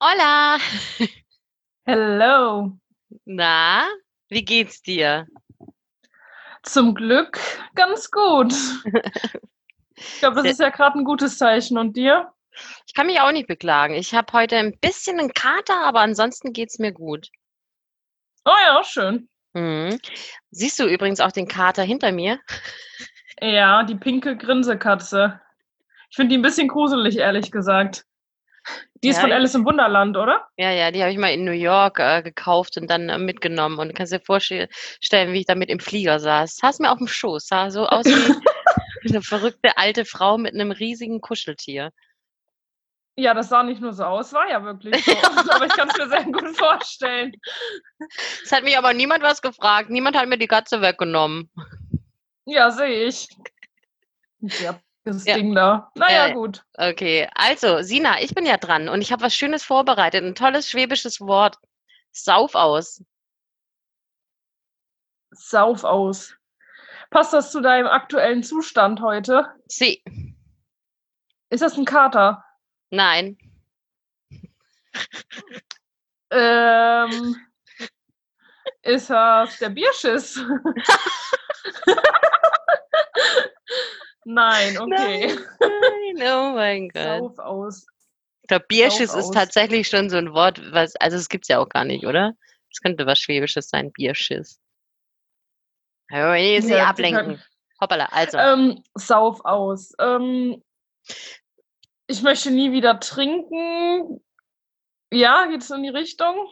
Hola! Hello! Na, wie geht's dir? Zum Glück ganz gut. Ich glaube, das ist ja grad 'n gutes Zeichen. Und dir? Ich kann mich auch nicht beklagen. Ich habe heute 'n bisschen 'n Kater, aber ansonsten geht's mir gut. Oh ja, schön. Mhm. Siehst du übrigens auch den Kater hinter mir? Ja, die pinke Grinsekatze. Ich finde die 'n bisschen gruselig, ehrlich gesagt. Die ist Ja, von ich Alice im Wunderland, oder? Ja, ja, die habe ich mal in New York, äh, gekauft und dann, äh, mitgenommen. Und du kannst dir vorstell stellen, wie ich damit im Flieger saß. Saß mir auf'm Schoß, sah so aus wie 'ne verrückte alte Frau mit 'nem riesigen Kuscheltier. Ja, das sah nicht nur so aus, war ja wirklich so. Aber ich kann's mir sehr gut vorstellen. Es hat mich aber niemand was gefragt. Niemand hat mir die Katze weggenommen. Ja, sehe ich. Ja, das Ja. Ding da. Na ja, Äh, gut. okay. Also, Sina, ich bin ja dran und ich habe was Schönes vorbereitet, 'n tolles schwäbisches Wort. Saufaus. Saufaus. Passt das zu deinem aktuellen Zustand heute? Si. Ist das 'n Kater? Nein. Ähm, ist das der Bierschiss? Nein, okay. Nein, nein, oh mein Gott. Saufaus. Ich glaube, Bierschiss ist tatsächlich schon so 'n Wort, was also, das gibt's ja auch gar nicht, oder? Das könnte was Schwäbisches sein, Bierschiss. Ja, nicht Ja, die ablenken. Hoppala, also. ähm, Saufaus. Ähm, ich möchte nie wieder trinken. Ja, geht's in die Richtung?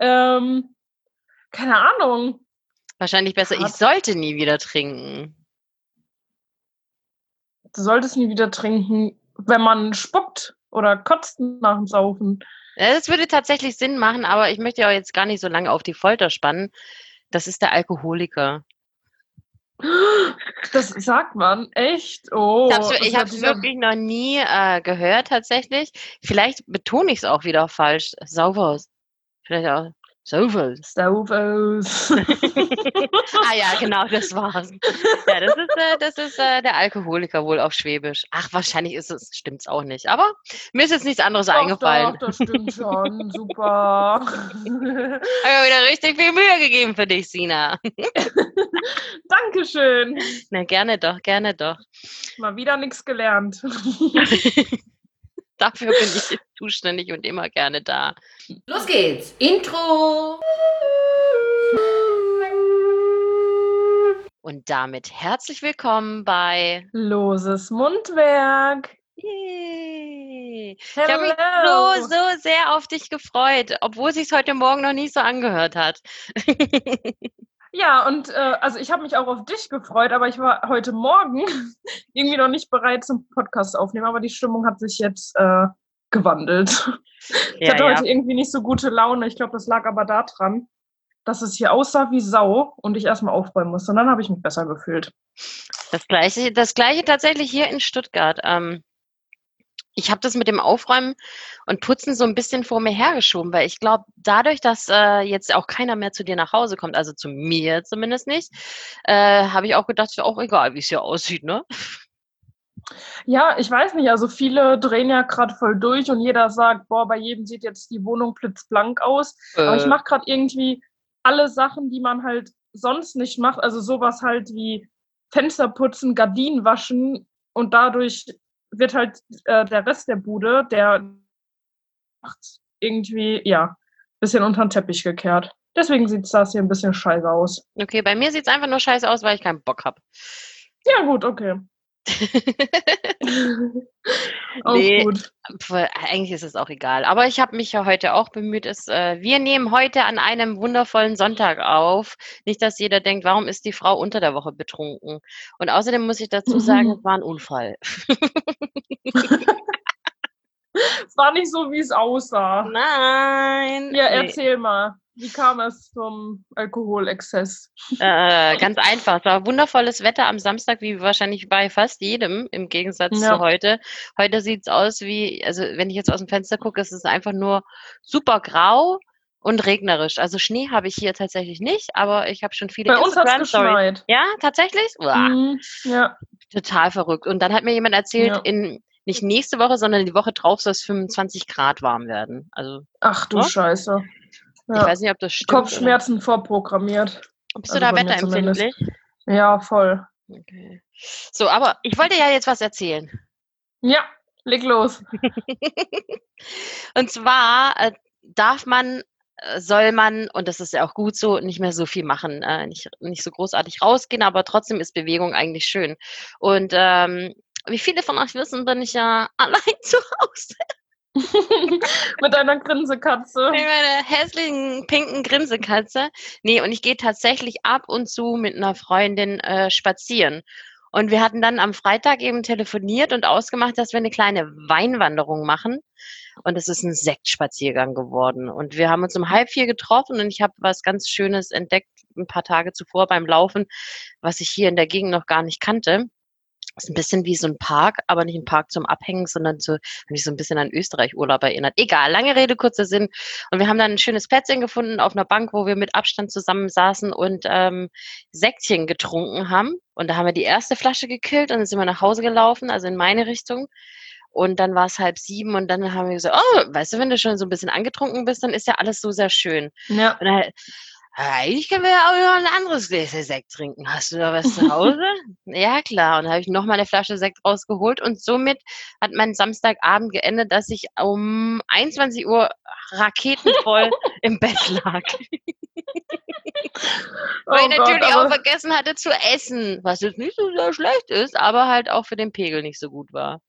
Ähm, keine Ahnung. Wahrscheinlich besser, ich Kat sollte nie wieder trinken. Du solltest nie wieder trinken, wenn man spuckt oder kotzt nach'm Saufen. Ja, das würde tatsächlich Sinn machen, aber ich möchte ja auch jetzt gar nicht so lange auf die Folter spannen. Das ist der Alkoholiker. Das sagt man? Echt? Oh, Ich habe es ich es wirklich noch nie, äh, gehört tatsächlich. Vielleicht betone ich's auch wieder falsch. Saufaus. Vielleicht auch Saufaus. Saufaus. Ah ja, genau, das war's. Ja, das ist, äh das ist, äh, der Alkoholiker wohl auf Schwäbisch. Ach, wahrscheinlich ist es stimmt's auch nicht, aber mir ist jetzt nichts anderes Doch, eingefallen. doch, das stimmt schon. Super. Habe mir wieder richtig viel Mühe gegeben für dich, Sina. Dankeschön. Na, gerne doch, gerne doch. Mal wieder nix gelernt. Dafür bin ich zuständig und immer gerne da. Los geht's. Intro. Und damit herzlich willkommen bei Loses Mundwerk. Yay. Ich habe mich so, so sehr auf dich gefreut, obwohl sich's heute Morgen noch nicht so angehört hat. Ja, und, äh, also, ich habe mich auch auf dich gefreut, aber ich war heute Morgen irgendwie noch nicht bereit zum Podcast aufnehmen, aber die Stimmung hat sich jetzt, äh, gewandelt. Ich Ja, hatte ja. heute irgendwie nicht so gute Laune. Ich glaube, das lag aber da dran, dass es hier aussah wie Sau und ich erst mal aufräumen musste. Und dann habe ich mich besser gefühlt. Das Gleiche das Gleiche tatsächlich hier in Stuttgart. Ähm, ich habe das mit dem Aufräumen und Putzen so 'n bisschen vor mir hergeschoben, weil ich glaube, dadurch, dass, äh, jetzt auch keiner mehr zu dir nach Hause kommt, also, zu mir zumindest nicht, äh, habe ich auch gedacht, ist ja auch egal, wie's hier aussieht, ne? Ja, ich weiß nicht, also, viele drehen ja grad voll durch und jeder sagt: „Boah, bei jedem sieht jetzt die Wohnung blitzblank aus.“ Aber ich Äh. mache grad irgendwie alle Sachen, die man halt sonst nicht macht, also, so was halt wie Fenster putzen, Gardinen waschen und dadurch wird halt, äh, der Rest der Bude, der macht irgendwie, ja, bisschen unter 'n Teppich gekehrt. Deswegen sieht das hier 'n bisschen scheiße aus. Okay, bei mir sieht's einfach nur scheiße aus, weil ich keinen Bock habe. Ja gut, okay. Auch Ne, gut. eigentlich ist es auch egal. Aber ich habe mich ja heute auch bemüht, es äh, wir nehmen heute an einem wundervollen Sonntag auf. Nicht, dass jeder denkt: „Warum ist die Frau unter der Woche betrunken?“ Und außerdem muss ich dazu sagen, es war 'n Unfall. Es war nicht so, wie's aussah. Nein. Ja, erzähl mal. Wie kam es zum Alkoholexzess? Äh, ganz einfach. Es war wundervolles Wetter am Samstag, wie wahrscheinlich bei fast jedem im Gegensatz zu Ja. heute. Heute sieht's aus wie also, wenn ich jetzt aus'm Fenster gucke, es ist einfach nur super grau und regnerisch. Also, Schnee habe ich hier tatsächlich nicht, aber ich habe schon viele Bei uns hat's Instagram-Stories geschneit. Ja, tatsächlich? Mhm, ja. total verrückt. Und dann hat mir jemand erzählt, Ja. in nicht nächste Woche, sondern die Woche drauf soll es 25 Grad warm werden. Also, Ach du Ja? Scheiße. ich Ja. weiß nicht, ob das stimmt. Kopfschmerzen vorprogrammiert. Oder? Bist du also da mir zumindest. wetterempfindlich? Ja, voll. Okay. So, aber ich wollte ja jetzt was erzählen. Ja, leg los. Und zwar äh, darf man, äh, soll man, und das ist ja auch gut so, nicht mehr so viel machen, äh, nicht, nicht so großartig rausgehen, aber trotzdem ist Bewegung eigentlich schön. Und ähm, wie viele von euch wissen, bin ich ja allein zu Hause. Mit einer Grinsekatze. Mit meiner hässlichen pinken Grinsekatze. Nee, und ich gehe tatsächlich ab und zu mit einer Freundin äh, spazieren. Und wir hatten dann am Freitag eben telefoniert und ausgemacht, dass wir eine kleine Weinwanderung machen. Und es ist ein Sektspaziergang geworden. Und wir haben uns um halb vier getroffen und ich habe was ganz Schönes entdeckt, ein paar Tage zuvor beim Laufen, was ich hier in der Gegend noch gar nicht kannte. Ist ein bisschen wie so ein Park, aber nicht ein Park zum Abhängen, sondern so, mich so ein bisschen an Österreich-Urlaub erinnert. Egal, lange Rede, kurzer Sinn. Und wir haben dann ein schönes Plätzchen gefunden auf einer Bank, wo wir mit Abstand zusammen saßen und ähm, Sektchen getrunken haben. Und da haben wir die erste Flasche gekillt und dann sind wir nach Hause gelaufen, also in meine Richtung. Und dann war es halb sieben und dann haben wir gesagt, oh, weißt du, wenn du schon so ein bisschen angetrunken bist, dann ist ja alles so sehr schön. Ja. Und dann, eigentlich können wir ja auch noch ein anderes Gläser Sekt trinken. Hast du da was zu Hause? ja, klar. Und dann habe ich noch mal eine Flasche Sekt rausgeholt und somit hat mein Samstagabend geendet, dass ich um 21 Uhr raketenvoll im Bett lag. Weil ich Oh Gott, natürlich aber- auch vergessen hatte zu essen, was jetzt nicht so sehr schlecht ist, aber halt auch für den Pegel nicht so gut war.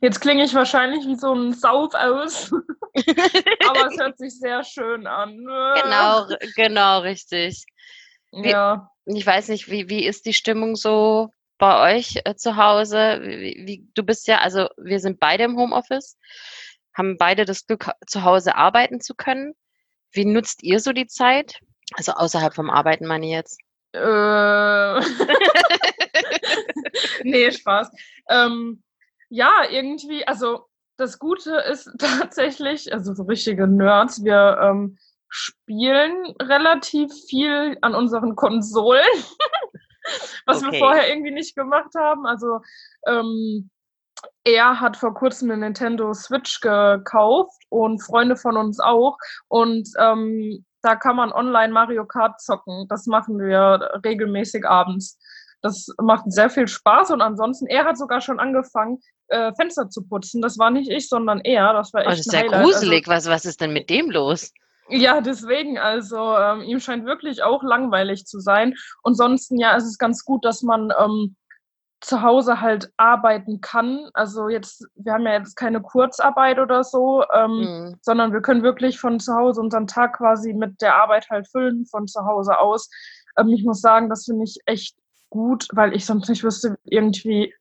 Jetzt klinge ich wahrscheinlich wie so ein Sauf aus. aber es hört sich sehr schön an. Genau, genau, richtig. Ja. Ich weiß nicht, wie, wie ist die Stimmung so bei euch äh, zu Hause? Wie, wie, du bist ja, also wir sind beide im Homeoffice, haben beide das Glück, zu Hause arbeiten zu können. Wie nutzt ihr so die Zeit? Also außerhalb vom Arbeiten meine ich jetzt. Äh. nee, Spaß. Ähm, ja, irgendwie, also das Gute ist tatsächlich, also so richtige Nerds, wir ähm, spielen relativ viel an unseren Konsolen, was Okay. wir vorher irgendwie nicht gemacht haben. Also ähm, er hat vor kurzem eine Nintendo Switch gekauft und Freunde von uns auch. Und ähm, da kann man online Mario Kart zocken. Das machen wir regelmäßig abends. Das macht sehr viel Spaß und ansonsten, er hat sogar schon angefangen, äh, Fenster zu putzen. Das war nicht ich, sondern er. Das war echt Oh, das ist ja Highlight. gruselig. Was, was ist denn mit dem los? Ja, deswegen, also ähm, ihm scheint wirklich auch langweilig zu sein. Und sonst, ja, es ist ganz gut, dass man ähm, zu Hause halt arbeiten kann. Also jetzt, wir haben ja jetzt keine Kurzarbeit oder so, ähm, Hm. sondern wir können wirklich von zu Hause unseren Tag quasi mit der Arbeit halt füllen, von zu Hause aus. Ähm, ich muss sagen, das finde ich echt gut, weil ich sonst nicht wüsste, irgendwie,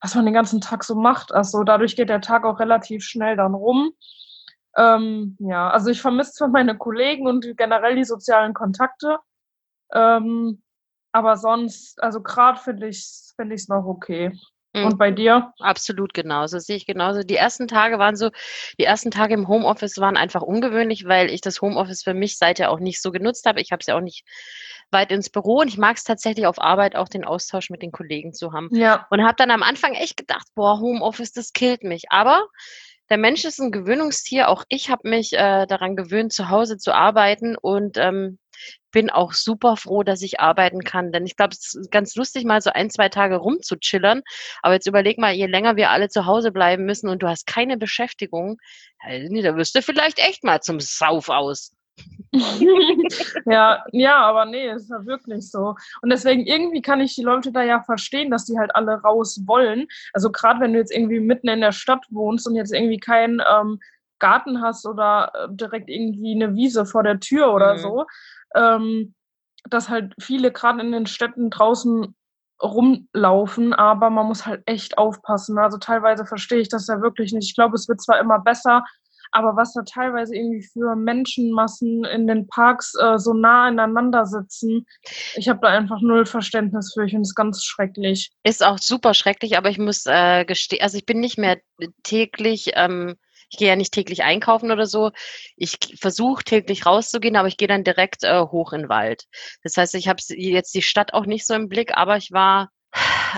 was man den ganzen Tag so macht. Also dadurch geht der Tag auch relativ schnell dann rum. Ähm, ja, also ich vermisse zwar meine Kollegen und generell die sozialen Kontakte, ähm, aber sonst, also gerade finde ich es find ich's noch okay. Mhm. Und bei dir? Absolut genauso. Sehe ich genauso. Die ersten Tage waren so, die ersten Tage im Homeoffice waren einfach ungewöhnlich, weil ich das Homeoffice für mich seither auch nicht so genutzt habe. Ich habe es ja auch nicht weit ins Büro und ich mag es tatsächlich auf Arbeit auch den Austausch mit den Kollegen zu haben. Ja, Und habe dann am Anfang echt gedacht, boah, Homeoffice, das killt mich. Aber der Mensch ist ein Gewöhnungstier. Auch ich habe mich äh, daran gewöhnt, zu Hause zu arbeiten und ähm, bin auch super froh, dass ich arbeiten kann. Denn ich glaube, es ist ganz lustig, mal so ein, zwei Tage rumzuchillern. Aber jetzt überleg mal, je länger wir alle zu Hause bleiben müssen und du hast keine Beschäftigung, nee, da wirst du vielleicht echt mal zum Sauf aus. ja, ja, aber nee, ist ja wirklich so. Und deswegen irgendwie kann ich die Leute da ja verstehen, dass die halt alle raus wollen. Also gerade wenn du jetzt irgendwie mitten in der Stadt wohnst und jetzt irgendwie keinen ähm, Garten hast oder äh, direkt irgendwie eine Wiese vor der Tür oder Mhm. so, ähm, dass halt viele gerade in den Städten draußen rumlaufen, aber man muss halt echt aufpassen. Also teilweise verstehe ich das ja wirklich nicht. Ich glaube, es wird zwar immer besser, aber was da teilweise irgendwie für Menschenmassen in den Parks äh, so nah aneinander sitzen, ich habe da einfach null Verständnis für. Ich finde es ganz schrecklich. Ist auch super schrecklich, aber ich muss äh, gestehen, also ich bin nicht mehr täglich, ähm, ich gehe ja nicht täglich einkaufen oder so. Ich versuche täglich rauszugehen, aber ich gehe dann direkt äh, hoch in den Wald. Das heißt, ich habe jetzt die Stadt auch nicht so im Blick, aber ich war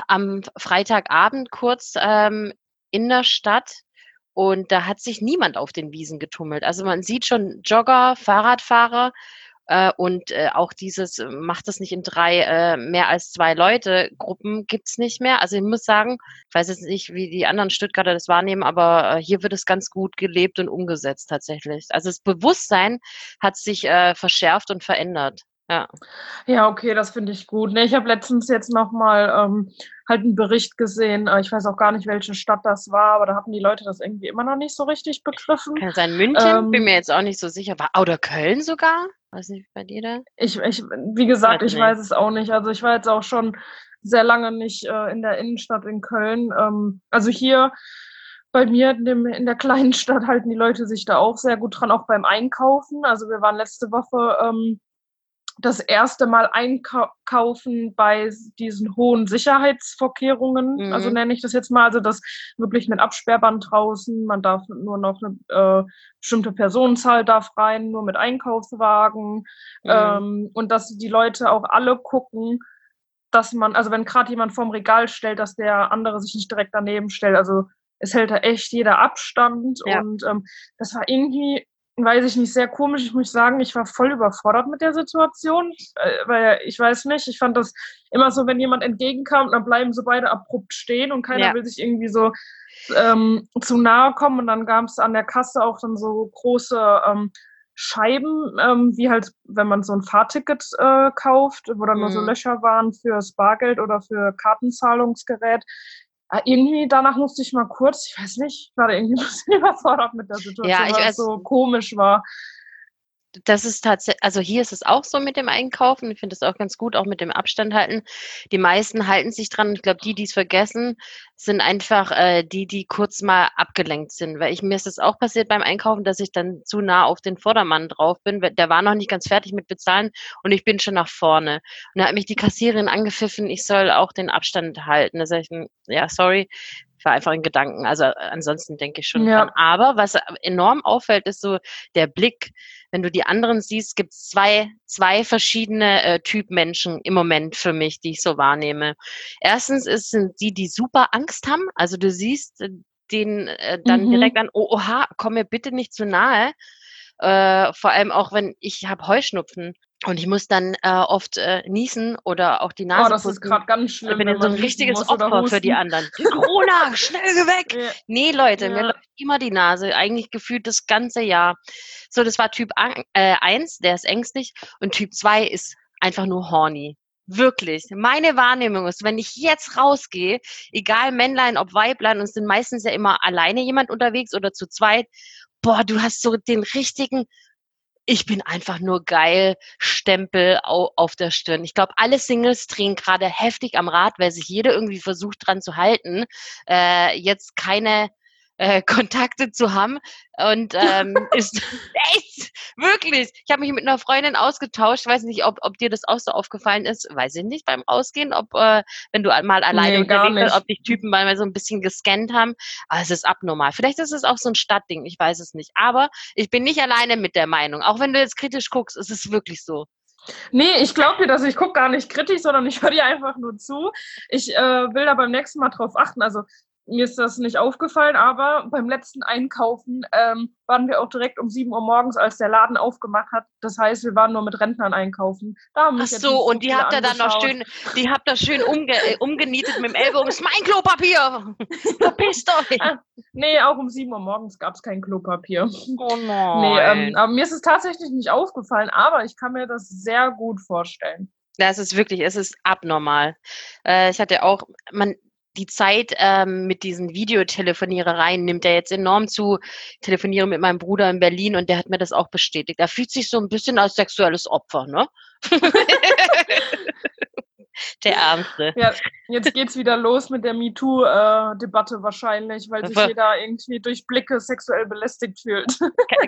am Freitagabend kurz ähm, in der Stadt und da hat sich niemand auf den Wiesen getummelt. Also man sieht schon Jogger, Fahrradfahrer äh, und äh, auch dieses, äh, macht das nicht in drei äh, mehr als zwei Leute Gruppen gibt's nicht mehr. Also ich muss sagen, ich weiß jetzt nicht, wie die anderen Stuttgarter das wahrnehmen, aber äh, hier wird es ganz gut gelebt und umgesetzt tatsächlich. Also das Bewusstsein hat sich äh, verschärft und verändert. Ja. Ja, okay, das finde ich gut. Nee, ich habe letztens jetzt nochmal ähm, halt einen Bericht gesehen. Äh, ich weiß auch gar nicht, welche Stadt das war, aber da hatten die Leute das irgendwie immer noch nicht so richtig begriffen. Kann sein München, ähm, bin mir jetzt auch nicht so sicher. War, oder Köln sogar? Weiß nicht, bei dir da? Ich, ich, wie gesagt, ich weiß es auch nicht. Also ich war jetzt auch schon sehr lange nicht äh, in der Innenstadt in Köln. Ähm, also hier bei mir in, dem, in der kleinen Stadt halten die Leute sich da auch sehr gut dran, auch beim Einkaufen. Also wir waren letzte Woche ähm, das erste Mal einkaufen bei diesen hohen Sicherheitsvorkehrungen. Mhm. Also nenne ich das jetzt mal. Also das wirklich mit Absperrband draußen. Man darf nur noch eine äh, bestimmte Personenzahl darf rein, nur mit Einkaufswagen. Mhm. Ähm, und dass die Leute auch alle gucken, dass man, also wenn gerade jemand vorm Regal stellt, dass der andere sich nicht direkt daneben stellt. Also es hält da echt jeder Abstand. Ja. Und ähm, das war irgendwie weiß ich nicht, sehr komisch. Ich muss sagen, ich war voll überfordert mit der Situation, äh, weil ich weiß nicht, ich fand das immer so, wenn jemand entgegenkam, dann bleiben so beide abrupt stehen und keiner ja. will sich irgendwie so ähm, zu nahe kommen. Und dann gab es an der Kasse auch dann so große ähm, Scheiben, ähm, wie halt, wenn man so ein Fahrticket äh, kauft, wo dann mhm. nur so mhm. Löcher waren fürs Bargeld oder für Kartenzahlungsgerät. Ah, irgendwie danach musste ich mal kurz, ich weiß nicht, war irgendwie ein bisschen überfordert mit der Situation, ja, ich weil es so komisch war das ist tatsächlich, also hier ist es auch so mit dem Einkaufen. Ich finde es auch ganz gut, auch mit dem Abstand halten. Die meisten halten sich dran. Ich glaube, die, die es vergessen, sind einfach äh, die, die kurz mal abgelenkt sind. Weil ich mir ist es auch passiert beim Einkaufen, dass ich dann zu nah auf den Vordermann drauf bin. Der war noch nicht ganz fertig mit Bezahlen und ich bin schon nach vorne. Und da hat mich die Kassiererin angepfiffen, ich soll auch den Abstand halten. Da sage ich, ja, sorry, war einfach in Gedanken. Also ansonsten denke ich schon ja. dran. Aber was enorm auffällt, ist so der Blick. Wenn du die anderen siehst, gibt es zwei, zwei verschiedene äh, Typ Menschen im Moment für mich, die ich so wahrnehme. Erstens ist, sind die, die super Angst haben. Also du siehst äh, den äh, dann mhm. direkt an, oh, oha, komm mir bitte nicht zu nahe. Äh, vor allem auch, wenn ich habe Heuschnupfen und ich muss dann äh, oft äh, niesen oder auch die Nase. Oh, das putzen. ist gerade ganz schlimm. Ich bin dann so ein richtiges Opfer für die anderen. Corona, schnell weg! Ja. Nee, Leute, ja. mir läuft immer die Nase, eigentlich gefühlt das ganze Jahr. So, das war Typ 1, äh, der ist ängstlich und Typ 2 ist einfach nur horny. Wirklich. Meine Wahrnehmung ist, wenn ich jetzt rausgehe, egal Männlein, ob Weiblein, und sind meistens ja immer alleine jemand unterwegs oder zu zweit, boah, du hast so den richtigen, ich bin einfach nur geil, Stempel auf der Stirn. Ich glaube, alle Singles drehen gerade heftig am Rad, weil sich jeder irgendwie versucht dran zu halten, äh, jetzt keine äh, Kontakte zu haben. Und ähm, ist echt, wirklich. Ich habe mich mit einer Freundin ausgetauscht. Ich weiß nicht, ob, ob dir das auch so aufgefallen ist. Weiß ich nicht beim Ausgehen, ob äh, wenn du mal alleine nee, unterwegs bist, ob dich Typen mal so ein bisschen gescannt haben. Aber es ist abnormal. Vielleicht ist es auch so ein Stadtding, ich weiß es nicht. Aber ich bin nicht alleine mit der Meinung. Auch wenn du jetzt kritisch guckst, ist es wirklich so. Nee, ich glaube dir das. Ich gucke gar nicht kritisch, sondern ich höre dir einfach nur zu. Ich äh, will da beim nächsten Mal drauf achten. Also mir ist das nicht aufgefallen, aber beim letzten Einkaufen ähm, waren wir auch direkt um 7 Uhr morgens, als der Laden aufgemacht hat. Das heißt, wir waren nur mit Rentnern einkaufen. Da Ach so, und die habt ihr dann noch schön, die habt ihr schön umge äh, umgenietet mit dem Ellbogen. Das ist mein Klopapier! Verpisst euch! Ah, nee, auch um 7 Uhr morgens gab es kein Klopapier. Oh nein. Nee, ähm, aber mir ist es tatsächlich nicht aufgefallen, aber ich kann mir das sehr gut vorstellen. Das ist wirklich, es ist abnormal. Äh, ich hatte auch, man, die Zeit ähm, mit diesen Videotelefonierereien nimmt ja jetzt enorm zu. Ich telefoniere mit meinem Bruder in Berlin und der hat mir das auch bestätigt. Er fühlt sich so ein bisschen als sexuelles Opfer, ne? der Ärmste. Ja, jetzt geht's wieder los mit der MeToo-Debatte wahrscheinlich, weil sich jeder irgendwie durch Blicke sexuell belästigt fühlt.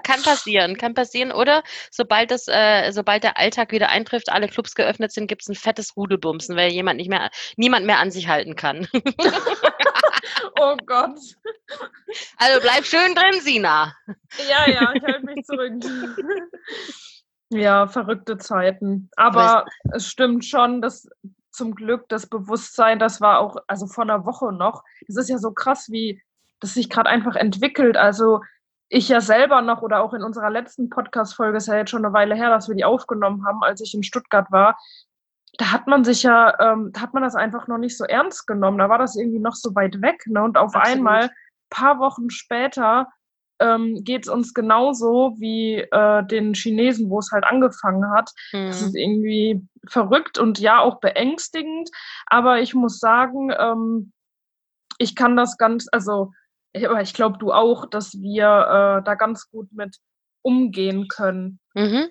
Kann, passieren, kann passieren. Oder sobald das, äh, sobald der Alltag wieder eintrifft, alle Clubs geöffnet sind, gibt's ein fettes Rudelbumsen, weil jemand nicht mehr, niemand mehr an sich halten kann. oh Gott. Also bleib schön drin, Sina. Ja, ja, ich halte mich zurück. Ja, verrückte Zeiten. Aber es stimmt schon, dass zum Glück das Bewusstsein, das war auch, also vor einer Woche noch, das ist ja so krass, wie das sich gerade einfach entwickelt. Also ich ja selber noch oder auch in unserer letzten Podcast-Folge ist ja jetzt schon eine Weile her, dass wir die aufgenommen haben, als ich in Stuttgart war. Da hat man sich ja, ähm, hat man das einfach noch nicht so ernst genommen. Da war das irgendwie noch so weit weg. Ne? Und auf Absolut. einmal, paar Wochen später, ähm, geht es uns genauso wie äh, den Chinesen, wo es halt angefangen hat. Mhm. Das ist irgendwie verrückt und ja auch beängstigend. Aber ich muss sagen, ähm, ich kann das ganz, also aber ich glaube, du auch, dass wir äh, da ganz gut mit umgehen können. Mhm.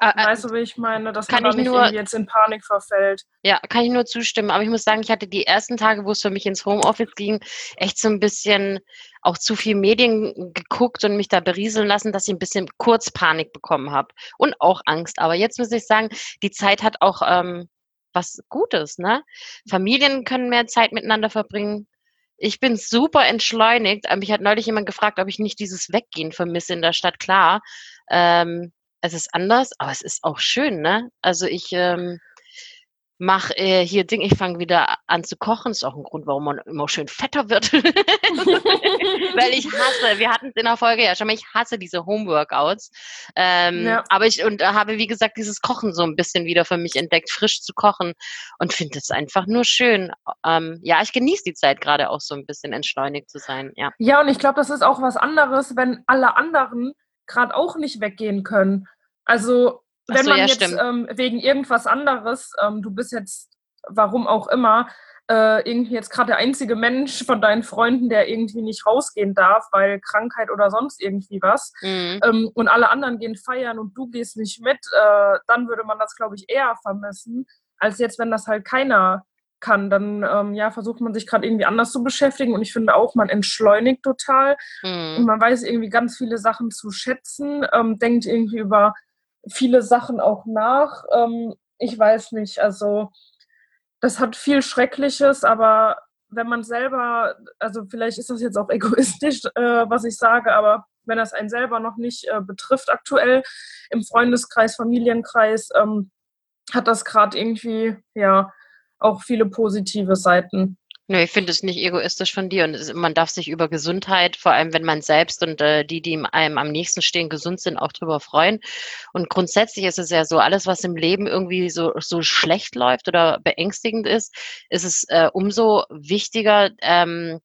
Weißt du, wie ich meine, dass kann man da nicht nur, jetzt in Panik verfällt? Ja, kann ich nur zustimmen. Aber ich muss sagen, ich hatte die ersten Tage, wo es für mich ins Homeoffice ging, echt so ein bisschen auch zu viel Medien geguckt und mich da berieseln lassen, dass ich ein bisschen kurz Panik bekommen habe und auch Angst. Aber jetzt muss ich sagen, die Zeit hat auch ähm, was Gutes. Ne? Familien können mehr Zeit miteinander verbringen. Ich bin super entschleunigt. Mich hat neulich jemand gefragt, ob ich nicht dieses Weggehen vermisse in der Stadt. Klar, ähm, es ist anders, aber es ist auch schön, ne? Also ich ähm, mache äh, hier Ding, ich fange wieder an zu kochen. Das ist auch ein Grund, warum man immer schön fetter wird. Weil ich hasse, wir hatten es in der Folge ja schon mal, ich hasse diese Homeworkouts. Ähm, ja. Aber ich und habe, wie gesagt, dieses Kochen so ein bisschen wieder für mich entdeckt, frisch zu kochen und finde es einfach nur schön. Ähm, ja, ich genieße die Zeit gerade auch so ein bisschen entschleunigt zu sein. Ja, ja und ich glaube, das ist auch was anderes, wenn alle anderen gerade auch nicht weggehen können. Also wenn so, man ja, jetzt ähm, wegen irgendwas anderes, ähm, du bist jetzt, warum auch immer, äh, irgendwie jetzt gerade der einzige Mensch von deinen Freunden, der irgendwie nicht rausgehen darf, weil Krankheit oder sonst irgendwie was, mhm. ähm, und alle anderen gehen feiern und du gehst nicht mit, äh, dann würde man das, glaube ich, eher vermissen, als jetzt, wenn das halt keiner kann. Dann ähm, ja, versucht man sich gerade irgendwie anders zu beschäftigen und ich finde auch, man entschleunigt total mhm. und man weiß irgendwie ganz viele Sachen zu schätzen, ähm, denkt irgendwie über viele Sachen auch nach. Ähm, ich weiß nicht, also das hat viel Schreckliches, aber wenn man selber, also vielleicht ist das jetzt auch egoistisch, äh, was ich sage, aber wenn das einen selber noch nicht äh, betrifft aktuell im Freundeskreis, Familienkreis, ähm, hat das gerade irgendwie ja auch viele positive Seiten. Nö, ich finde es nicht egoistisch von dir und man darf sich über Gesundheit, vor allem wenn man selbst und äh, die, die einem am nächsten stehen, gesund sind, auch drüber freuen. Und grundsätzlich ist es ja so, alles, was im Leben irgendwie so, so schlecht läuft oder beängstigend ist, ist es äh, umso wichtiger, ähm,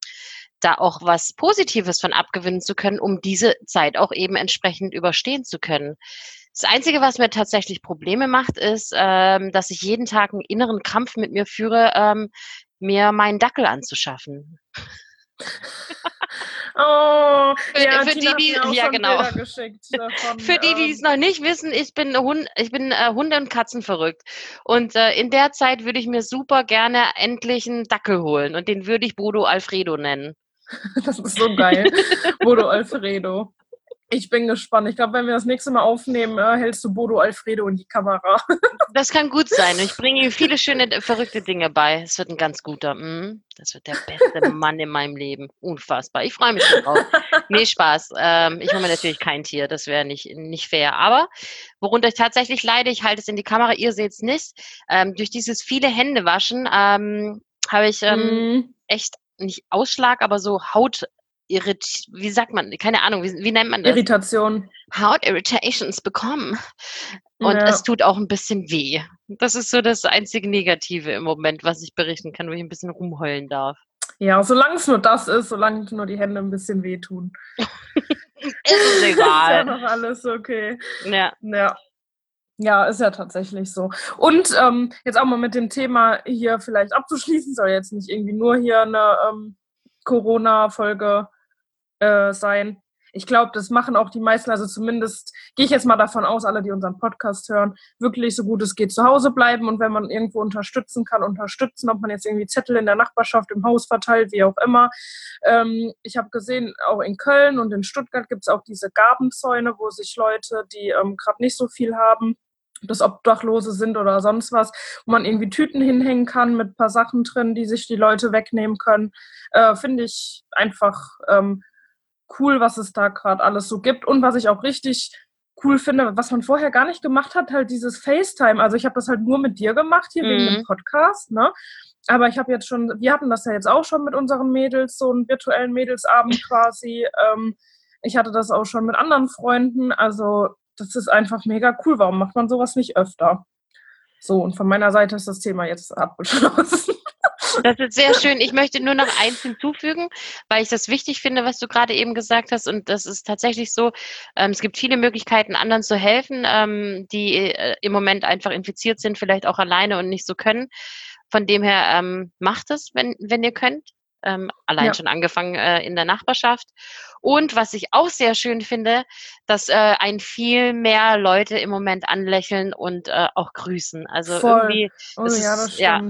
da auch was Positives von abgewinnen zu können, um diese Zeit auch eben entsprechend überstehen zu können. Das Einzige, was mir tatsächlich Probleme macht, ist, ähm, dass ich jeden Tag einen inneren Kampf mit mir führe, ähm, mir meinen Dackel anzuschaffen. Oh, für, ja, für die, die, ja genau. Von, für die, die es noch nicht wissen, ich bin Hund, ich bin äh, Hunde und Katzen verrückt. Und äh, in der Zeit würde ich mir super gerne endlich einen Dackel holen und den würde ich Bodo Alfredo nennen. das ist so geil. Bodo Alfredo. Ich bin gespannt. Ich glaube, wenn wir das nächste Mal aufnehmen, äh, hältst du Bodo Alfredo in die Kamera. das kann gut sein. Ich bringe ihm viele schöne, verrückte Dinge bei. Es wird ein ganz guter. Mm, das wird der beste Mann in meinem Leben. Unfassbar. Ich freue mich schon drauf. Nee, Spaß. Ähm, ich hole mir natürlich kein Tier. Das wäre nicht, nicht fair. Aber worunter ich tatsächlich leide, ich halte es in die Kamera, ihr seht es nicht. Ähm, durch dieses viele Hände waschen ähm, habe ich ähm, mm. echt nicht Ausschlag, aber so Haut Irrit wie sagt man, keine Ahnung, wie, wie nennt man das? Irritation. Haut Irritations bekommen. Und ja. es tut auch ein bisschen weh. Das ist so das einzige Negative im Moment, was ich berichten kann, wo ich ein bisschen rumheulen darf. Ja, solange es nur das ist, solange nur die Hände ein bisschen wehtun. ist egal. ist ja noch alles okay. Ja. Ja. Ja, ist ja tatsächlich so. Und ähm, jetzt auch mal mit dem Thema hier vielleicht abzuschließen, soll jetzt nicht irgendwie nur hier eine ähm, Corona-Folge äh, sein. Ich glaube, das machen auch die meisten, also zumindest gehe ich jetzt mal davon aus, alle, die unseren Podcast hören, wirklich so gut es geht zu Hause bleiben und wenn man irgendwo unterstützen kann, unterstützen, ob man jetzt irgendwie Zettel in der Nachbarschaft, im Haus verteilt, wie auch immer. Ähm, ich habe gesehen, auch in Köln und in Stuttgart gibt es auch diese Gabenzäune, wo sich Leute, die ähm, gerade nicht so viel haben, das Obdachlose sind oder sonst was, wo man irgendwie Tüten hinhängen kann mit ein paar Sachen drin, die sich die Leute wegnehmen können. Äh, Finde ich einfach ähm, cool, was es da gerade alles so gibt. Und was ich auch richtig cool finde, was man vorher gar nicht gemacht hat, halt dieses FaceTime. Also ich habe das halt nur mit dir gemacht hier mhm. wegen dem Podcast, ne? aber ich habe jetzt schon, wir hatten das ja jetzt auch schon mit unseren Mädels, so einen virtuellen Mädelsabend quasi. Ähm, ich hatte das auch schon mit anderen Freunden. Also das ist einfach mega cool. Warum macht man sowas nicht öfter? So, und von meiner Seite ist das Thema jetzt abgeschlossen. Das ist sehr schön. Ich möchte nur noch eins hinzufügen, weil ich das wichtig finde, was du gerade eben gesagt hast. Und das ist tatsächlich so, ähm, es gibt viele Möglichkeiten, anderen zu helfen, ähm, die äh, im Moment einfach infiziert sind, vielleicht auch alleine und nicht so können. Von dem her ähm, macht es, wenn, wenn ihr könnt. Ähm, allein ja. schon angefangen äh, in der Nachbarschaft. Und was ich auch sehr schön finde, dass äh, ein viel mehr Leute im Moment anlächeln und äh, auch grüßen. Also Voll. irgendwie. Oh ja, das stimmt. Ja,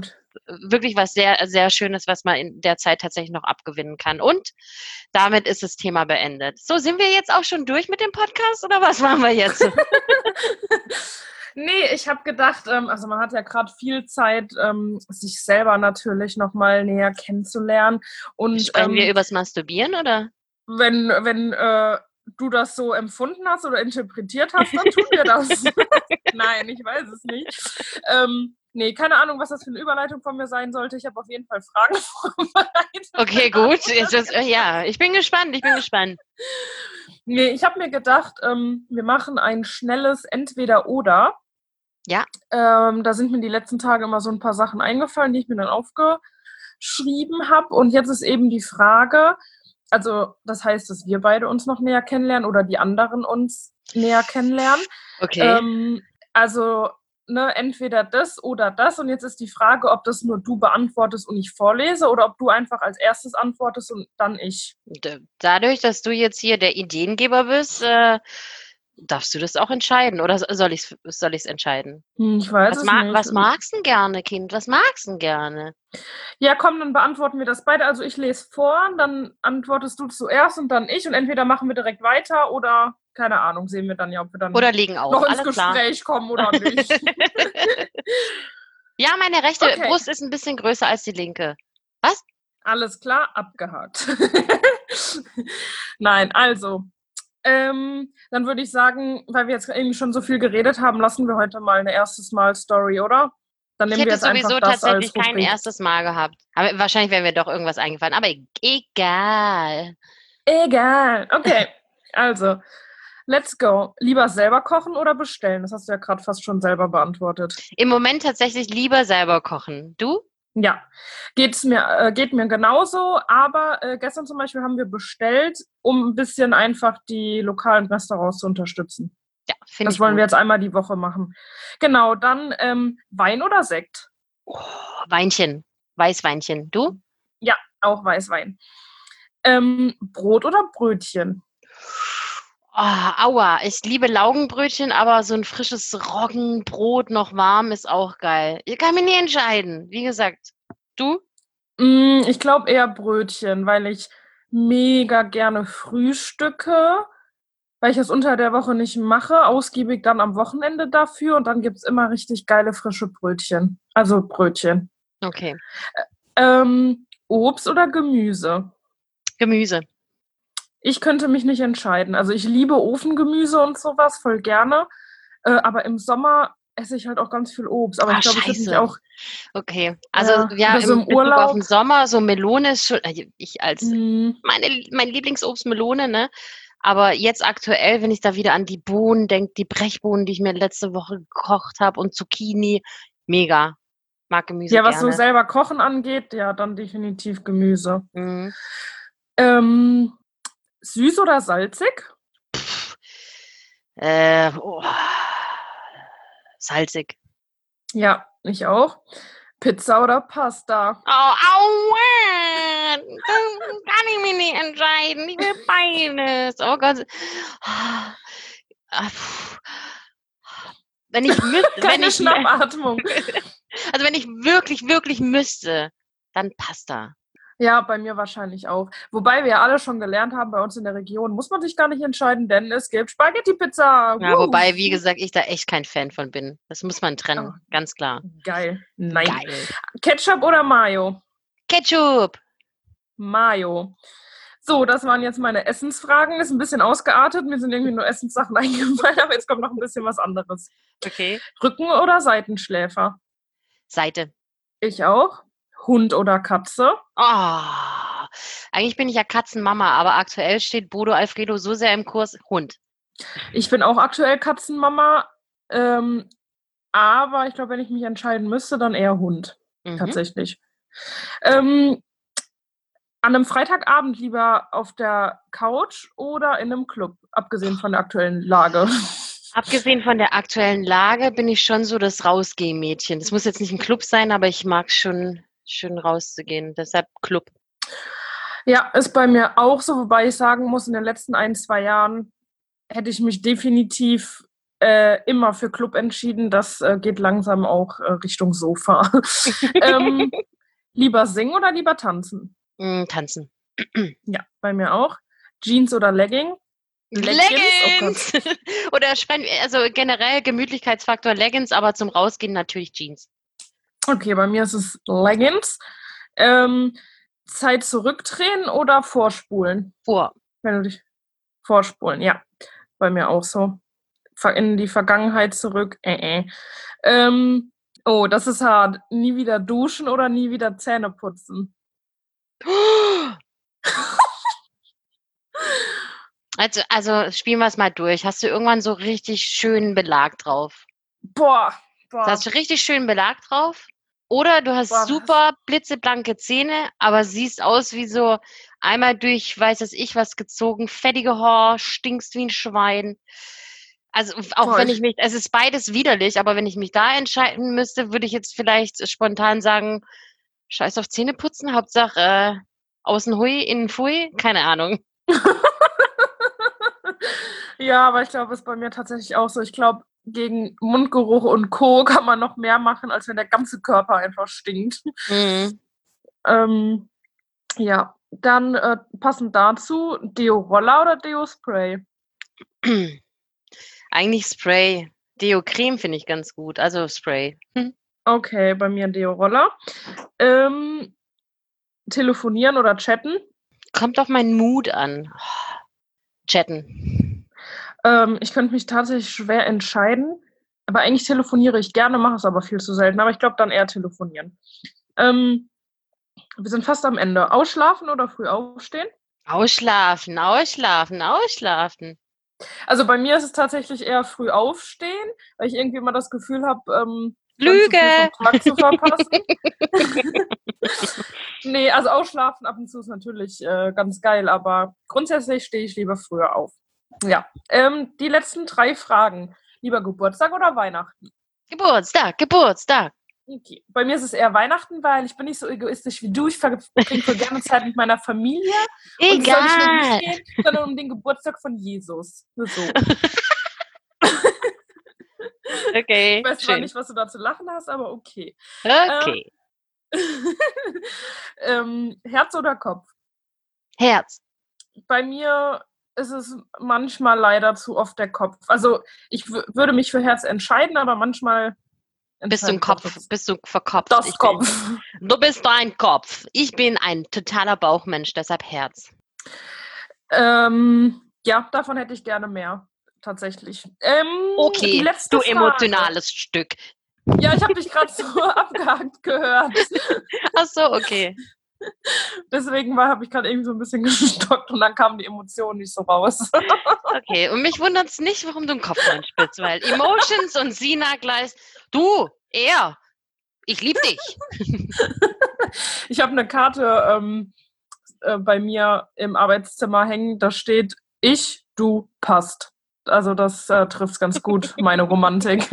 wirklich was sehr, sehr Schönes, was man in der Zeit tatsächlich noch abgewinnen kann. Und damit ist das Thema beendet. So, sind wir jetzt auch schon durch mit dem Podcast oder was machen wir jetzt? nee, ich habe gedacht, ähm, also man hat ja gerade viel Zeit, ähm, sich selber natürlich nochmal näher kennenzulernen. Und, Sprechen ähm, wir übers Masturbieren oder? Wenn, wenn äh, du das so empfunden hast oder interpretiert hast, dann tun wir das. Nein, ich weiß es nicht. Ähm, Nee, keine Ahnung, was das für eine Überleitung von mir sein sollte. Ich habe auf jeden Fall Fragen vorbereitet. Okay, gut. Das, äh, ja, ich bin gespannt, ich bin gespannt. Nee, ich habe mir gedacht, ähm, wir machen ein schnelles Entweder-Oder. Ja. Ähm, da sind mir die letzten Tage immer so ein paar Sachen eingefallen, die ich mir dann aufgeschrieben habe. Und jetzt ist eben die Frage, also das heißt, dass wir beide uns noch näher kennenlernen oder die anderen uns näher kennenlernen. Okay. Ähm, also ne, entweder das oder das. Und jetzt ist die Frage, ob das nur du beantwortest und ich vorlese oder ob du einfach als erstes antwortest und dann ich. Dadurch, dass du jetzt hier der Ideengeber bist, äh, darfst du das auch entscheiden oder soll ich es soll entscheiden? Hm, ich weiß was es nicht. Was magst du gerne, Kind? Was magst du gerne? Ja, komm, dann beantworten wir das beide. Also ich lese vor, dann antwortest du zuerst und dann ich und entweder machen wir direkt weiter oder keine Ahnung, sehen wir dann ja, ob wir dann oder liegen auf. noch ins Alles Gespräch klar. kommen oder nicht. ja, meine rechte okay. Brust ist ein bisschen größer als die linke. Was? Alles klar, abgehakt. Nein, also, ähm, dann würde ich sagen, weil wir jetzt irgendwie schon so viel geredet haben, lassen wir heute mal eine erstes Mal Story, oder? Dann nehmen ich hätte wir jetzt sowieso tatsächlich kein erstes Mal gehabt. Aber wahrscheinlich wäre mir doch irgendwas eingefallen. Aber egal. Egal. Okay. Also, Let's go. Lieber selber kochen oder bestellen? Das hast du ja gerade fast schon selber beantwortet. Im Moment tatsächlich lieber selber kochen. Du? Ja, geht's mir, äh, geht mir genauso. Aber äh, gestern zum Beispiel haben wir bestellt, um ein bisschen einfach die lokalen Restaurants zu unterstützen. Ja, finde ich. Das wollen gut. wir jetzt einmal die Woche machen. Genau, dann ähm, Wein oder Sekt? Oh, Weinchen. Weißweinchen. Du? Ja, auch Weißwein. Ähm, Brot oder Brötchen? Oh, aua, ich liebe Laugenbrötchen, aber so ein frisches Roggenbrot noch warm ist auch geil. Ich kann mich nie entscheiden. Wie gesagt, du? Mm, ich glaube eher Brötchen, weil ich mega gerne frühstücke, weil ich das unter der Woche nicht mache, ausgiebig dann am Wochenende dafür und dann gibt es immer richtig geile frische Brötchen. Also Brötchen. Okay. Ähm, Obst oder Gemüse? Gemüse. Ich könnte mich nicht entscheiden. Also ich liebe Ofengemüse und sowas voll gerne. Äh, aber im Sommer esse ich halt auch ganz viel Obst. Aber ah, ich glaube, ich würde mich auch. Okay. Also ja, ja so im, im Urlaub auf den Sommer, so Melone ist schon. Also ich als mm. meine, mein Lieblingsobst Melone, ne? Aber jetzt aktuell, wenn ich da wieder an die Bohnen denke, die Brechbohnen, die ich mir letzte Woche gekocht habe und Zucchini, mega. Mag Gemüse. Ja, was gerne. so selber Kochen angeht, ja, dann definitiv Gemüse. Mhm. Ähm, Süß oder salzig? Äh, oh. Salzig. Ja, ich auch. Pizza oder Pasta? Oh, aua! Das kann ich mich nicht entscheiden. Ich will beides. Oh Gott. Wenn ich müsste. Keine wenn ich, Schnappatmung. Also wenn ich wirklich, wirklich müsste, dann Pasta. Ja, bei mir wahrscheinlich auch. Wobei wir ja alle schon gelernt haben, bei uns in der Region muss man sich gar nicht entscheiden, denn es gibt Spaghetti-Pizza. Ja, wobei, wie gesagt, ich da echt kein Fan von bin. Das muss man trennen, oh. ganz klar. Geil. Nein. Geil. Ketchup oder Mayo? Ketchup. Mayo. So, das waren jetzt meine Essensfragen. Ist ein bisschen ausgeartet. Mir sind irgendwie nur Essenssachen eingefallen, aber jetzt kommt noch ein bisschen was anderes. Okay. Rücken- oder Seitenschläfer? Seite. Ich auch. Hund oder Katze? Oh, eigentlich bin ich ja Katzenmama, aber aktuell steht Bodo Alfredo so sehr im Kurs Hund. Ich bin auch aktuell Katzenmama, ähm, aber ich glaube, wenn ich mich entscheiden müsste, dann eher Hund, Mhm. tatsächlich. Ähm, an einem Freitagabend lieber auf der Couch oder in einem Club, abgesehen von der aktuellen Lage. Abgesehen von der aktuellen Lage bin ich schon so das Rausgehen-Mädchen. Das muss jetzt nicht ein Club sein, aber ich mag schon, schon rauszugehen. Deshalb Club. Ja, ist bei mir auch so, wobei ich sagen muss, in den letzten ein, zwei Jahren hätte ich mich definitiv äh, immer für Club entschieden. Das äh, geht langsam auch äh, Richtung Sofa. ähm, lieber singen oder lieber tanzen? Mm, tanzen. Ja, bei mir auch. Jeans oder Legging? Leggings! Oder spren- also generell Gemütlichkeitsfaktor Leggings, aber zum Rausgehen natürlich Jeans. Okay, bei mir ist es Leggings. Ähm, Zeit zurückdrehen oder vorspulen? Vor. Wenn du dich vorspulen, ja. Bei mir auch so. In die Vergangenheit zurück. Äh, äh. Ähm, oh, das ist hart. Nie wieder duschen oder nie wieder Zähne putzen? Also, also spielen wir es mal durch. Hast du irgendwann so richtig schönen Belag drauf? Boah, boah. Hast du richtig schönen Belag drauf? Oder du hast Boah, super blitzeblanke Zähne, aber siehst aus wie so einmal durch, weiß es ich, was gezogen, fettige Haar, stinkst wie ein Schwein. Also auch Boah, wenn ich- ich mich, es ist beides widerlich, aber wenn ich mich da entscheiden müsste, würde ich jetzt vielleicht spontan sagen, scheiß auf Zähneputzen, Hauptsache äh, außen hui, innen fui, keine Ahnung. ja, aber ich glaube, es ist bei mir tatsächlich auch so. Ich glaube, gegen Mundgeruch und Co. kann man noch mehr machen, als wenn der ganze Körper einfach stinkt. Mhm. Ähm, ja, dann äh, passend dazu, Deo-Roller oder Deo-Spray? Eigentlich Spray. Deo-Creme finde ich ganz gut, also Spray. Hm. Okay, bei mir Deo-Roller. Ähm, telefonieren oder chatten? Kommt auf meinen Mut an. Chatten. Ähm, ich könnte mich tatsächlich schwer entscheiden. Aber eigentlich telefoniere ich gerne, mache es aber viel zu selten. Aber ich glaube dann eher telefonieren. Ähm, wir sind fast am Ende. Ausschlafen oder früh aufstehen? Ausschlafen, ausschlafen, ausschlafen. Also bei mir ist es tatsächlich eher früh aufstehen, weil ich irgendwie immer das Gefühl habe, ähm, Lüge! Tag zu verpassen. nee, also ausschlafen ab und zu ist natürlich äh, ganz geil, aber grundsätzlich stehe ich lieber früher auf. Ja. Ähm, die letzten drei Fragen. Lieber Geburtstag oder Weihnachten? Geburtstag, Geburtstag. Okay. Bei mir ist es eher Weihnachten, weil ich bin nicht so egoistisch wie du. Ich verbringe voll gerne Zeit mit meiner Familie. Und es soll nicht nur um Egal. mich gehen, sondern um den Geburtstag von Jesus. Nur So. Okay, Ich weiß zwar schön. nicht, was du da zu lachen hast, aber okay. Okay. ähm, Herz oder Kopf? Herz. Bei mir ist es manchmal leider zu oft der Kopf. Also ich würde mich für Herz entscheiden, aber manchmal Bist du entscheidet Kopf? Das, Bist du verkopft? das Ich bin- Kopf. Du bist ein Kopf. Ich bin ein totaler Bauchmensch, deshalb Herz. Ähm, ja, davon hätte ich gerne mehr. Tatsächlich. Ähm, Okay, du Frage. emotionales Stück. Ja, ich habe dich gerade so abgehakt gehört. Ach so, okay. Deswegen habe ich gerade irgendwie so ein bisschen gestockt und dann kamen die Emotionen nicht so raus. Okay, und mich wundert es nicht, warum du den Kopf reinspitzt, weil Emotions und Sina gleich, du, er, ich liebe dich. Ich habe eine Karte ähm, äh, bei mir im Arbeitszimmer hängen, da steht ich, du, passt. Also das äh, trifft ganz gut, meine Romantik.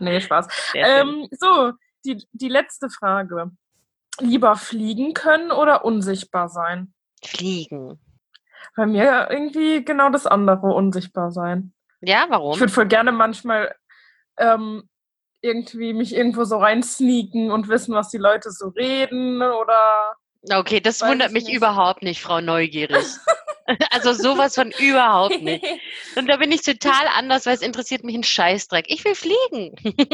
nee, Spaß. Ähm, so, die, die letzte Frage. Lieber fliegen können oder unsichtbar sein? Fliegen. Bei mir irgendwie genau das andere, unsichtbar sein. Ja, Ich warum? würde voll gerne manchmal ähm, irgendwie mich irgendwo so reinsneaken und wissen, was die Leute so reden oder Okay, das wundert ich mich nicht. überhaupt nicht, Frau Neugierig. Also sowas von überhaupt nicht. Und da bin ich total anders, weil es interessiert mich ein Scheißdreck. Ich will fliegen.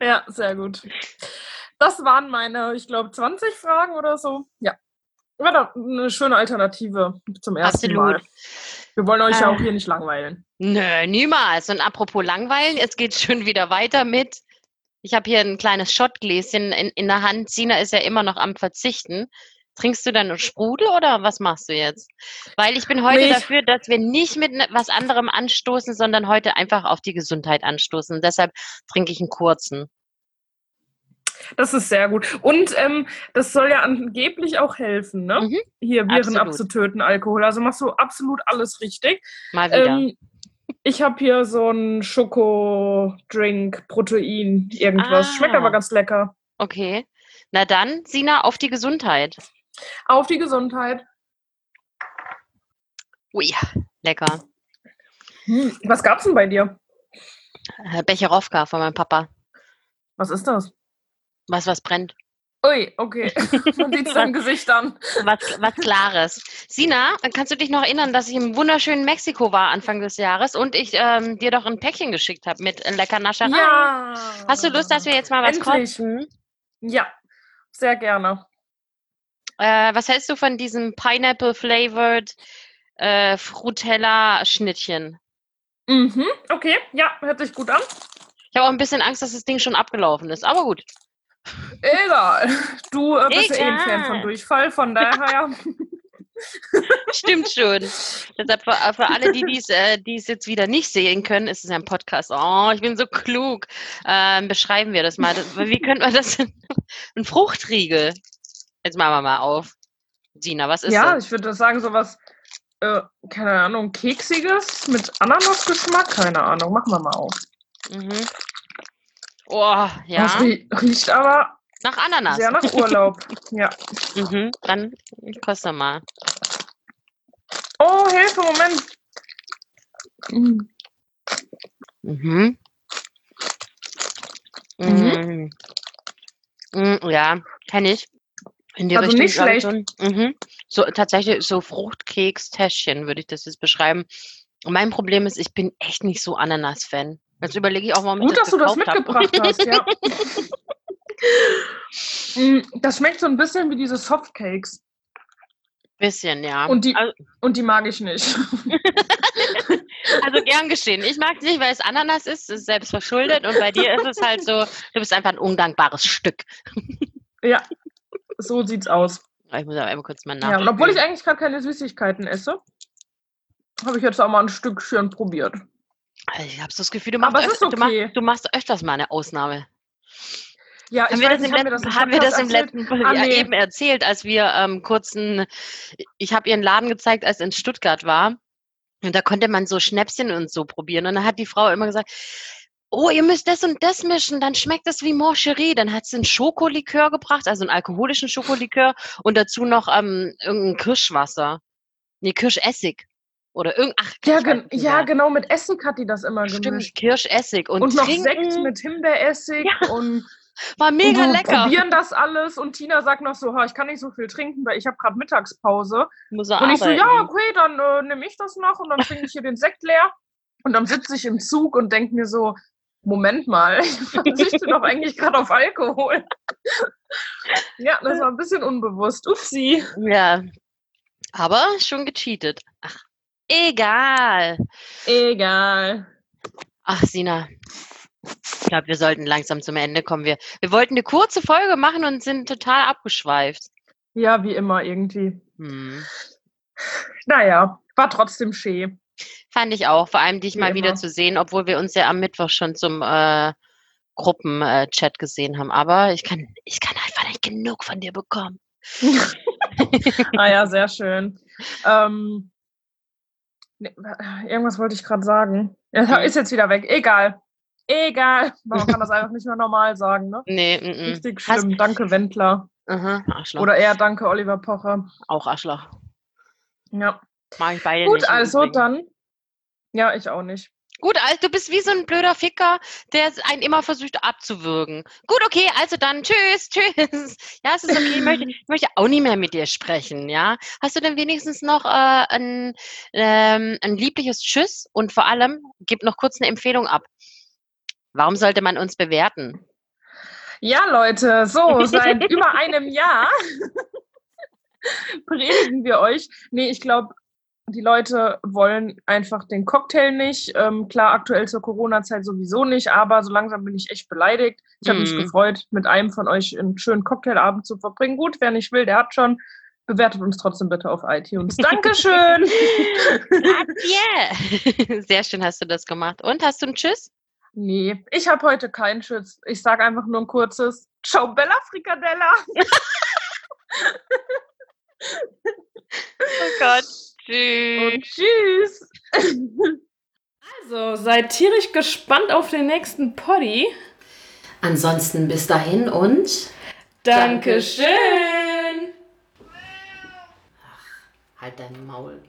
Ja, sehr gut. Das waren meine, ich glaube, 20 Fragen oder so. Ja. War doch eine schöne Alternative zum ersten Absolut. Mal. Wir wollen euch ja Ah. auch hier nicht langweilen. Nö, niemals. Und apropos langweilen, jetzt geht's schon wieder weiter mit Ich habe hier ein kleines Schottgläschen in, in der Hand. Sina ist ja immer noch am Verzichten. Trinkst du dann einen Sprudel oder was machst du jetzt? Weil ich bin heute Milch. dafür, dass wir nicht mit ne- was anderem anstoßen, sondern heute einfach auf die Gesundheit anstoßen. deshalb trinke ich einen kurzen. Das ist sehr gut. Und ähm, das soll ja angeblich auch helfen, ne? Mhm. Hier Viren Absolut. abzutöten, Alkohol. Also machst du absolut alles richtig. Mal wieder. Ähm, ich habe hier so einen Schokodrink, Protein, irgendwas. Schmeckt Ah. aber ganz lecker. okay. Na dann, Sina, auf die Gesundheit. Auf die Gesundheit. Ui, lecker. Hm. Was gab's denn bei dir? Äh, Becherowka von meinem Papa. Was ist das? Was, was brennt. Ui, okay. Man sieht es an. Was, was Klares. Sina, kannst du dich noch erinnern, dass ich im wunderschönen Mexiko war Anfang des Jahres und ich ähm, dir doch ein Päckchen geschickt habe mit lecker Nascherei? Ja. Hast du Lust, dass wir jetzt mal was Endlich. kosten? Ja, sehr gerne. Äh, was hältst du von diesem Pineapple-flavored äh, Frutella-Schnittchen? Mhm, okay, ja, hört sich gut an. Ich habe auch ein bisschen Angst, dass das Ding schon abgelaufen ist, aber gut. Egal. Du äh, bist ja eh ein Fan Egal. von Durchfall, von daher. Stimmt schon. Deshalb für, äh, für alle, die dies, äh, die es jetzt wieder nicht sehen können, ist es ja ein Podcast. Oh, ich bin so klug. Ähm, beschreiben wir das mal. Wie könnte man das denn? Ein Fruchtriegel. Jetzt machen wir mal auf. Sina, was ist ja, das? ich würde sagen, sowas, äh, keine Ahnung, Keksiges mit Ananasgeschmack. Keine Ahnung, machen wir mal auf. Mhm. Oh, ja. Das rie riecht aber Nach Ananas. sehr nach Urlaub. ja. Mhm. Dann koste mal. Oh, Hilfe, Moment. Mm. Mhm. Mhm. Mhm, ja, kenne ich. In die Also Richtung, nicht schlecht. schon. Mhm. So, tatsächlich so Fruchtkeks-Täschchen würde ich das jetzt beschreiben. Und mein Problem ist, ich bin echt nicht so Ananas-Fan. Jetzt überlege ich auch, warum Gut, dass du das gekauft hab. mitgebracht hast, ja. Mm, Das schmeckt so ein bisschen wie diese Softcakes. Bisschen, ja. Und die- also, Und die mag ich nicht. also gern geschehen. Ich mag es nicht, weil es Ananas ist, es ist selbst verschuldet. Und bei dir ist es halt so, du bist einfach ein undankbares Stück. ja, so sieht's aus. Ich muss aber einmal kurz mal Ja, nach. und obwohl ich eigentlich gar keine Süßigkeiten esse, habe ich jetzt auch mal ein Stückchen probiert. Also ich habe so das Gefühl, du machst, öfter, du, okay. machst, du machst öfters mal eine Ausnahme. Ja, Haben ich wir, weiß das im haben letzten, das im haben wir das im letzten Ah, ja, nee. eben erzählt, als wir ähm, kurzen, ich habe ihren Laden gezeigt, als in Stuttgart war. Und da konnte man so Schnäpschen und so probieren. Und dann hat die Frau immer gesagt, oh, ihr müsst das und das mischen, dann schmeckt das wie Moncherie. Dann hat sie einen Schokolikör gebracht, also einen alkoholischen Schokolikör und dazu noch ähm, irgendein Kirschwasser. Nee, Kirschessig. Oder irgend, ach, Ja, gen ja, genau, mit Essig hat die das immer Stimmt, gemischt. Kirschessig. Und, Und noch trinken, Sekt mit Himbeeressig und, war und mega so lecker. probieren das alles. Und Tina sagt noch so, "Ha, ich kann nicht so viel trinken, weil ich habe gerade Mittagspause. Muss er Und ich so, arbeiten. ja, okay, dann äh, nehme ich das noch und dann trinke ich hier den Sekt leer. Und dann sitze ich im Zug und denke mir so, Moment mal, ich verzichte doch eigentlich gerade auf Alkohol. ja, das war ein bisschen unbewusst. Upsi. Ja, aber schon gecheatet. Egal. Egal. Ach, Sina. Ich glaube, wir sollten langsam zum Ende kommen. Wir, wir wollten eine kurze Folge machen und sind total abgeschweift. Ja, wie immer irgendwie. Hm. Naja, war trotzdem schön. Fand ich auch. Vor allem dich Wie mal wieder immer. zu sehen, obwohl wir uns ja am Mittwoch schon zum äh, Gruppenchat gesehen haben. Aber ich kann, ich kann einfach nicht genug von dir bekommen. ah ja, sehr schön. Ähm, irgendwas wollte ich gerade sagen. Ja, Mhm. ist jetzt wieder weg. Egal. Egal. Man kann das einfach nicht mehr normal sagen, ne? Nee, mm, mm. Richtig Hast- schlimm. Danke, Wendler. Aha, Arschloch. Oder eher danke, Oliver Pocher. auch Arschloch. Ja. Mag ich beide Gut, nicht. also dann. Ja, ich auch nicht. Gut, also du bist wie so ein blöder Ficker, der einen immer versucht abzuwürgen. Gut, okay, also dann tschüss, tschüss. Ja, es ist okay, ich möchte, ich möchte auch nicht mehr mit dir sprechen, ja. Hast du denn wenigstens noch äh, ein, ähm, ein liebliches Tschüss und vor allem, gib noch kurz eine Empfehlung ab. Warum sollte man uns bewerten? Ja, Leute, so, seit über einem Jahr predigen wir euch. Nee, ich glaube, die Leute wollen einfach den Cocktail nicht. Ähm, klar, aktuell zur Corona-Zeit sowieso nicht, aber so langsam bin ich echt beleidigt. Ich habe mich Mhm. gefreut, mit einem von euch einen schönen Cocktailabend zu verbringen. Gut, wer nicht will, der hat schon. Bewertet uns trotzdem bitte auf iTunes. Dankeschön. Yeah! Sehr schön hast du das gemacht. Und hast du einen Tschüss? nee, ich habe heute keinen Schütz. Ich sage einfach nur ein kurzes Ciao Bella Frikadella. Oh Gott. Tschüss. Und tschüss. Also, seid tierisch gespannt auf den nächsten Poddy. Ansonsten bis dahin und Dankeschön. halt dein Maul.